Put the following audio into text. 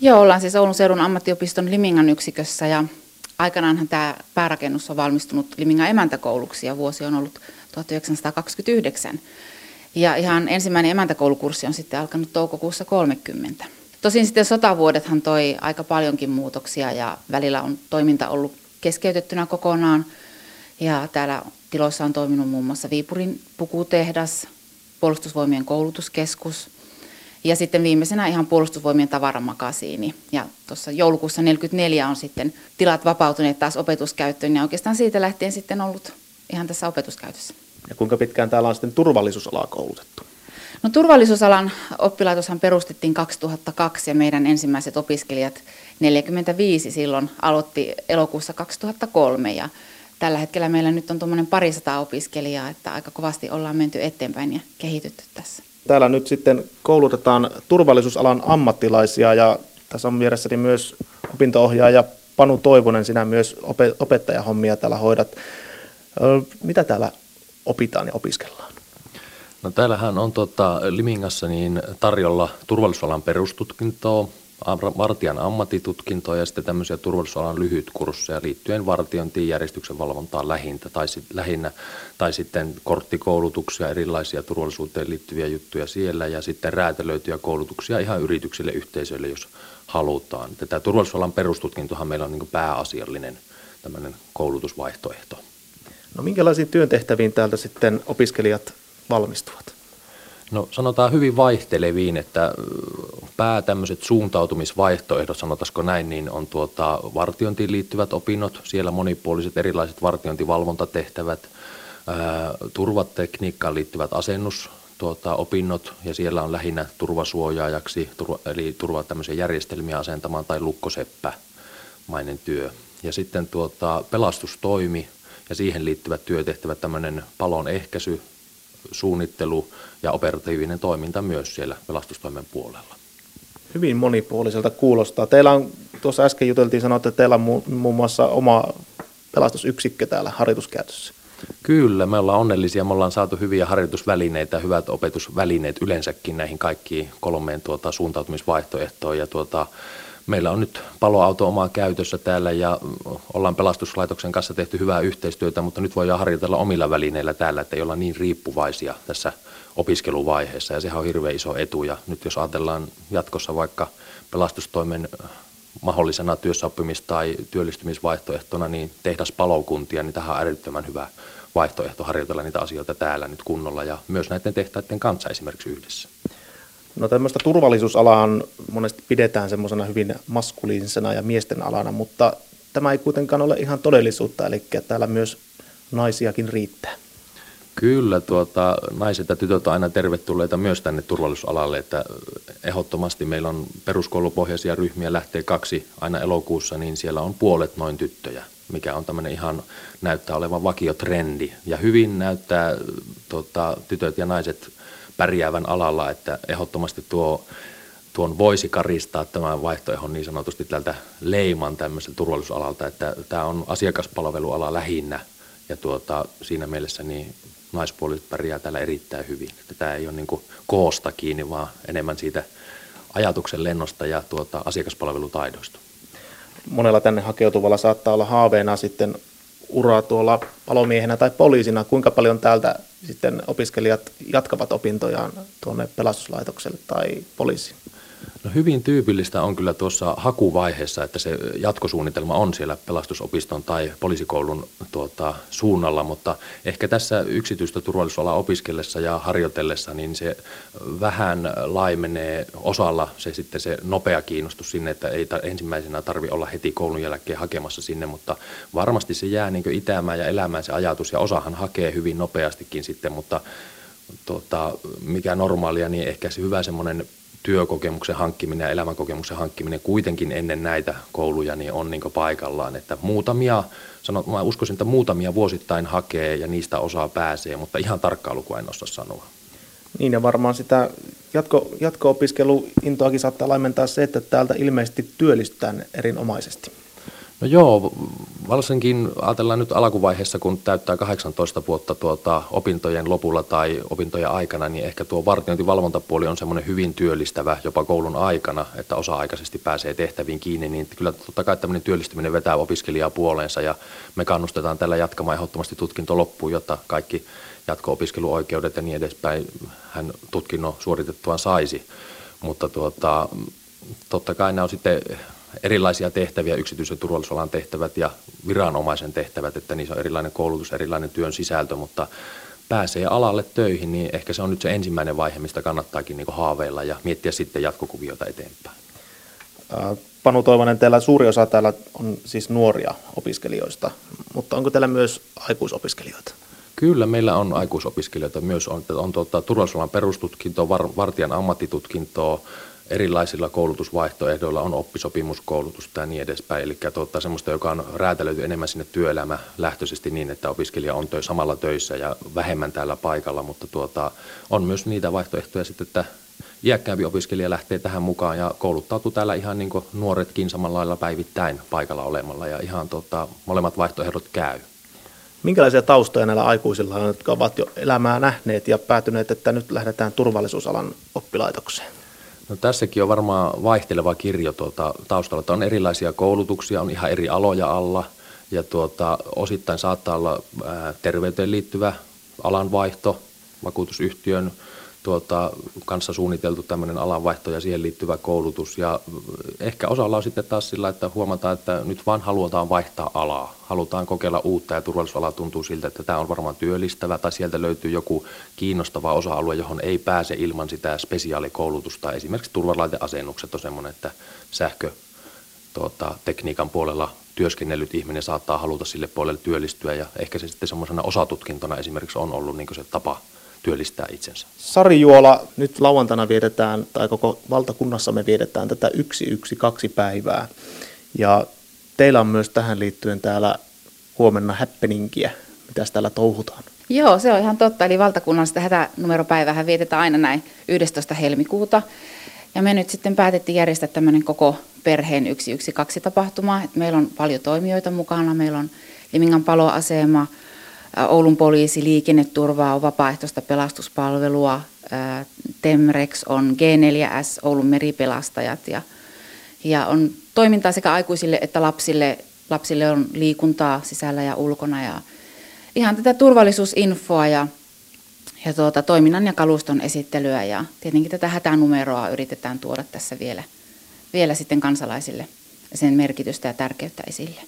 Joo, ollaan siis Oulun seudun ammattiopiston Limingan yksikössä ja aikanaanhan tämä päärakennus on valmistunut Limingan emäntäkouluksi ja vuosi on ollut 1929. Ja ihan ensimmäinen emäntäkoulukurssi on sitten alkanut toukokuussa 30. Tosin sitten sotavuodethan toi aika paljonkin muutoksia ja välillä on toiminta ollut keskeytettynä kokonaan. Ja täällä tiloissa on toiminut muun muassa Viipurin pukutehdas, puolustusvoimien koulutuskeskus ja sitten viimeisenä ihan puolustusvoimien tavaramakasiini. Ja tuossa joulukuussa 44 on sitten tilat vapautuneet taas opetuskäyttöön ja oikeastaan siitä lähtien sitten ollut ihan tässä opetuskäytössä. Ja kuinka pitkään täällä on sitten turvallisuusalaa koulutettu? No turvallisuusalan oppilaitoshan perustettiin 2002 ja meidän ensimmäiset opiskelijat 45 silloin aloitti elokuussa 2003 ja tällä hetkellä meillä nyt on tuommoinen parisataa opiskelijaa, että aika kovasti ollaan menty eteenpäin ja kehitytty tässä. Täällä nyt sitten koulutetaan turvallisuusalan ammattilaisia ja tässä on vieressäni myös opintoohjaaja Panu Toivonen, sinä myös opettajahommia täällä hoidat. Mitä täällä opitaan ja opiskellaan? No täällähän on tota, Limingassa niin tarjolla turvallisuusalan perustutkintoa, vartijan ammattitutkintoa ja sitten tämmöisiä turvallisuusalan lyhytkursseja liittyen vartiointiin, järjestyksen valvontaan lähintä, tai, sit, lähinnä, tai sitten korttikoulutuksia, erilaisia turvallisuuteen liittyviä juttuja siellä ja sitten räätälöityjä koulutuksia ihan yrityksille, yhteisöille, jos halutaan. Tätä turvallisuusalan perustutkintohan meillä on niin pääasiallinen tämmöinen koulutusvaihtoehto. No minkälaisiin työntehtäviin täältä sitten opiskelijat valmistuvat? No sanotaan hyvin vaihteleviin, että pää tämmöiset suuntautumisvaihtoehdot, sanotaanko näin, niin on tuota vartiointiin liittyvät opinnot, siellä monipuoliset erilaiset vartiointivalvontatehtävät, ää, turvatekniikkaan liittyvät asennus, tuota, opinnot ja siellä on lähinnä turvasuojaajaksi, turva, eli turva tämmöisiä järjestelmiä asentamaan tai lukkoseppämainen työ. Ja sitten tuota, pelastustoimi ja siihen liittyvät työtehtävät, tämmöinen palon ehkäisy, suunnittelu ja operatiivinen toiminta myös siellä pelastustoimen puolella. Hyvin monipuoliselta kuulostaa. Teillä on, tuossa äsken juteltiin, sanoitte, että teillä on muun muassa oma pelastusyksikkö täällä harjoituskäytössä. Kyllä, me ollaan onnellisia. Me ollaan saatu hyviä harjoitusvälineitä, hyvät opetusvälineet yleensäkin näihin kaikkiin kolmeen tuota, suuntautumisvaihtoehtoon. Ja tuota, Meillä on nyt paloauto omaa käytössä täällä ja ollaan pelastuslaitoksen kanssa tehty hyvää yhteistyötä, mutta nyt voidaan harjoitella omilla välineillä täällä, että ei olla niin riippuvaisia tässä opiskeluvaiheessa ja sehän on hirveän iso etu ja nyt jos ajatellaan jatkossa vaikka pelastustoimen mahdollisena työssäoppimis- tai työllistymisvaihtoehtona niin tehdas palokuntia, niin tähän on älyttömän hyvä vaihtoehto harjoitella niitä asioita täällä nyt kunnolla ja myös näiden tehtaiden kanssa esimerkiksi yhdessä. No tämmöistä turvallisuusalaa monesti pidetään semmoisena hyvin maskuliinisena ja miesten alana, mutta tämä ei kuitenkaan ole ihan todellisuutta, eli täällä myös naisiakin riittää. Kyllä, tuota, naiset ja tytöt on aina tervetulleita myös tänne turvallisuusalalle, että ehdottomasti meillä on peruskoulupohjaisia ryhmiä, lähtee kaksi aina elokuussa, niin siellä on puolet noin tyttöjä, mikä on tämmöinen ihan näyttää olevan vakiotrendi. Ja hyvin näyttää tuota, tytöt ja naiset pärjäävän alalla, että ehdottomasti tuo, tuon voisi karistaa tämän vaihtoehdon niin sanotusti tältä leiman tämmöiseltä turvallisuusalalta, että tämä on asiakaspalveluala lähinnä ja tuota, siinä mielessä niin naispuoliset pärjää täällä erittäin hyvin. Että tämä ei ole niin koosta kiinni, vaan enemmän siitä ajatuksen lennosta ja tuota, asiakaspalvelutaidoista. Monella tänne hakeutuvalla saattaa olla haaveena sitten uraa tuolla palomiehenä tai poliisina, kuinka paljon täältä sitten opiskelijat jatkavat opintojaan tuonne pelastuslaitokselle tai poliisiin? No hyvin tyypillistä on kyllä tuossa hakuvaiheessa, että se jatkosuunnitelma on siellä pelastusopiston tai poliisikoulun tuota, suunnalla, mutta ehkä tässä yksityistä turvallisuusalaa opiskellessa ja harjoitellessa, niin se vähän laimenee osalla. Se sitten se nopea kiinnostus sinne, että ei ta- ensimmäisenä tarvi olla heti koulun jälkeen hakemassa sinne, mutta varmasti se jää niin itämään ja elämään se ajatus ja osahan hakee hyvin nopeastikin sitten, mutta tuota, mikä normaalia, niin ehkä se hyvä semmoinen työkokemuksen hankkiminen ja elämänkokemuksen hankkiminen kuitenkin ennen näitä kouluja niin on niin paikallaan. Että muutamia, sanot, mä uskoisin, että muutamia vuosittain hakee ja niistä osaa pääsee, mutta ihan tarkkaa lukua en osaa sanoa. Niin ja varmaan sitä jatko, jatko-opiskeluintoakin saattaa laimentaa se, että täältä ilmeisesti työllistetään erinomaisesti. No joo, varsinkin ajatellaan nyt alkuvaiheessa, kun täyttää 18 vuotta tuota opintojen lopulla tai opintojen aikana, niin ehkä tuo vartiointivalvontapuoli on semmoinen hyvin työllistävä jopa koulun aikana, että osa-aikaisesti pääsee tehtäviin kiinni, niin kyllä totta kai tämmöinen työllistyminen vetää opiskelijaa puoleensa ja me kannustetaan tällä jatkamaan ehdottomasti tutkinto loppuun, jotta kaikki jatko-opiskeluoikeudet ja niin edespäin hän tutkinnon suoritettuaan saisi. Mutta tuota, totta kai nämä on sitten erilaisia tehtäviä, yksityisen turvallisuusalan tehtävät ja viranomaisen tehtävät, että niissä on erilainen koulutus, erilainen työn sisältö, mutta pääsee alalle töihin, niin ehkä se on nyt se ensimmäinen vaihe, mistä kannattaakin niin haaveilla ja miettiä sitten jatkokuvioita eteenpäin. Panu Toivonen, teillä suuri osa täällä on siis nuoria opiskelijoista, mutta onko teillä myös aikuisopiskelijoita? Kyllä, meillä on aikuisopiskelijoita myös. On, on tuota, turvallisuusalan perustutkintoa, var, vartijan ammattitutkintoa, erilaisilla koulutusvaihtoehdoilla on oppisopimuskoulutusta ja niin edespäin. Eli tuota, semmoista, joka on räätälöity enemmän sinne työelämä lähtöisesti niin, että opiskelija on tö- samalla töissä ja vähemmän täällä paikalla, mutta tuota, on myös niitä vaihtoehtoja sitten, että iäkkäämpi opiskelija lähtee tähän mukaan ja kouluttautuu täällä ihan niin kuin nuoretkin samalla lailla päivittäin paikalla olemalla ja ihan tuota, molemmat vaihtoehdot käy. Minkälaisia taustoja näillä aikuisilla on, jotka ovat jo elämää nähneet ja päätyneet, että nyt lähdetään turvallisuusalan oppilaitokseen? No tässäkin on varmaan vaihteleva kirjo tuota, taustalla. Että on erilaisia koulutuksia, on ihan eri aloja alla ja tuota, osittain saattaa olla ää, terveyteen liittyvä alanvaihto, vakuutusyhtiön tuota, kanssa suunniteltu tämmöinen alanvaihto ja siihen liittyvä koulutus. Ja ehkä osalla on sitten taas sillä, että huomataan, että nyt vaan halutaan vaihtaa alaa. Halutaan kokeilla uutta ja turvallisuusala tuntuu siltä, että tämä on varmaan työllistävä tai sieltä löytyy joku kiinnostava osa-alue, johon ei pääse ilman sitä spesiaalikoulutusta. Esimerkiksi turvalaiteasennukset on semmoinen, että sähkö tuota, tekniikan puolella työskennellyt ihminen saattaa haluta sille puolelle työllistyä ja ehkä se sitten semmoisena osatutkintona esimerkiksi on ollut niin se tapa työllistää itsensä. Sari Juola, nyt lauantaina vietetään, tai koko valtakunnassa me vietetään tätä yksi yksi kaksi päivää. Ja teillä on myös tähän liittyen täällä huomenna happeningiä. Mitä täällä touhutaan? Joo, se on ihan totta. Eli valtakunnallista hätänumeropäivää vietetään aina näin 11. helmikuuta. Ja me nyt sitten päätettiin järjestää tämmöinen koko perheen 112 tapahtuma. Et meillä on paljon toimijoita mukana. Meillä on Limingan paloasema, Oulun poliisi, liikenneturvaa, on vapaaehtoista pelastuspalvelua, Temrex on G4S, Oulun meripelastajat ja, ja on toimintaa sekä aikuisille että lapsille. Lapsille on liikuntaa sisällä ja ulkona ja ihan tätä turvallisuusinfoa ja, ja tuota, toiminnan ja kaluston esittelyä ja tietenkin tätä hätänumeroa yritetään tuoda tässä vielä, vielä sitten kansalaisille sen merkitystä ja tärkeyttä esille.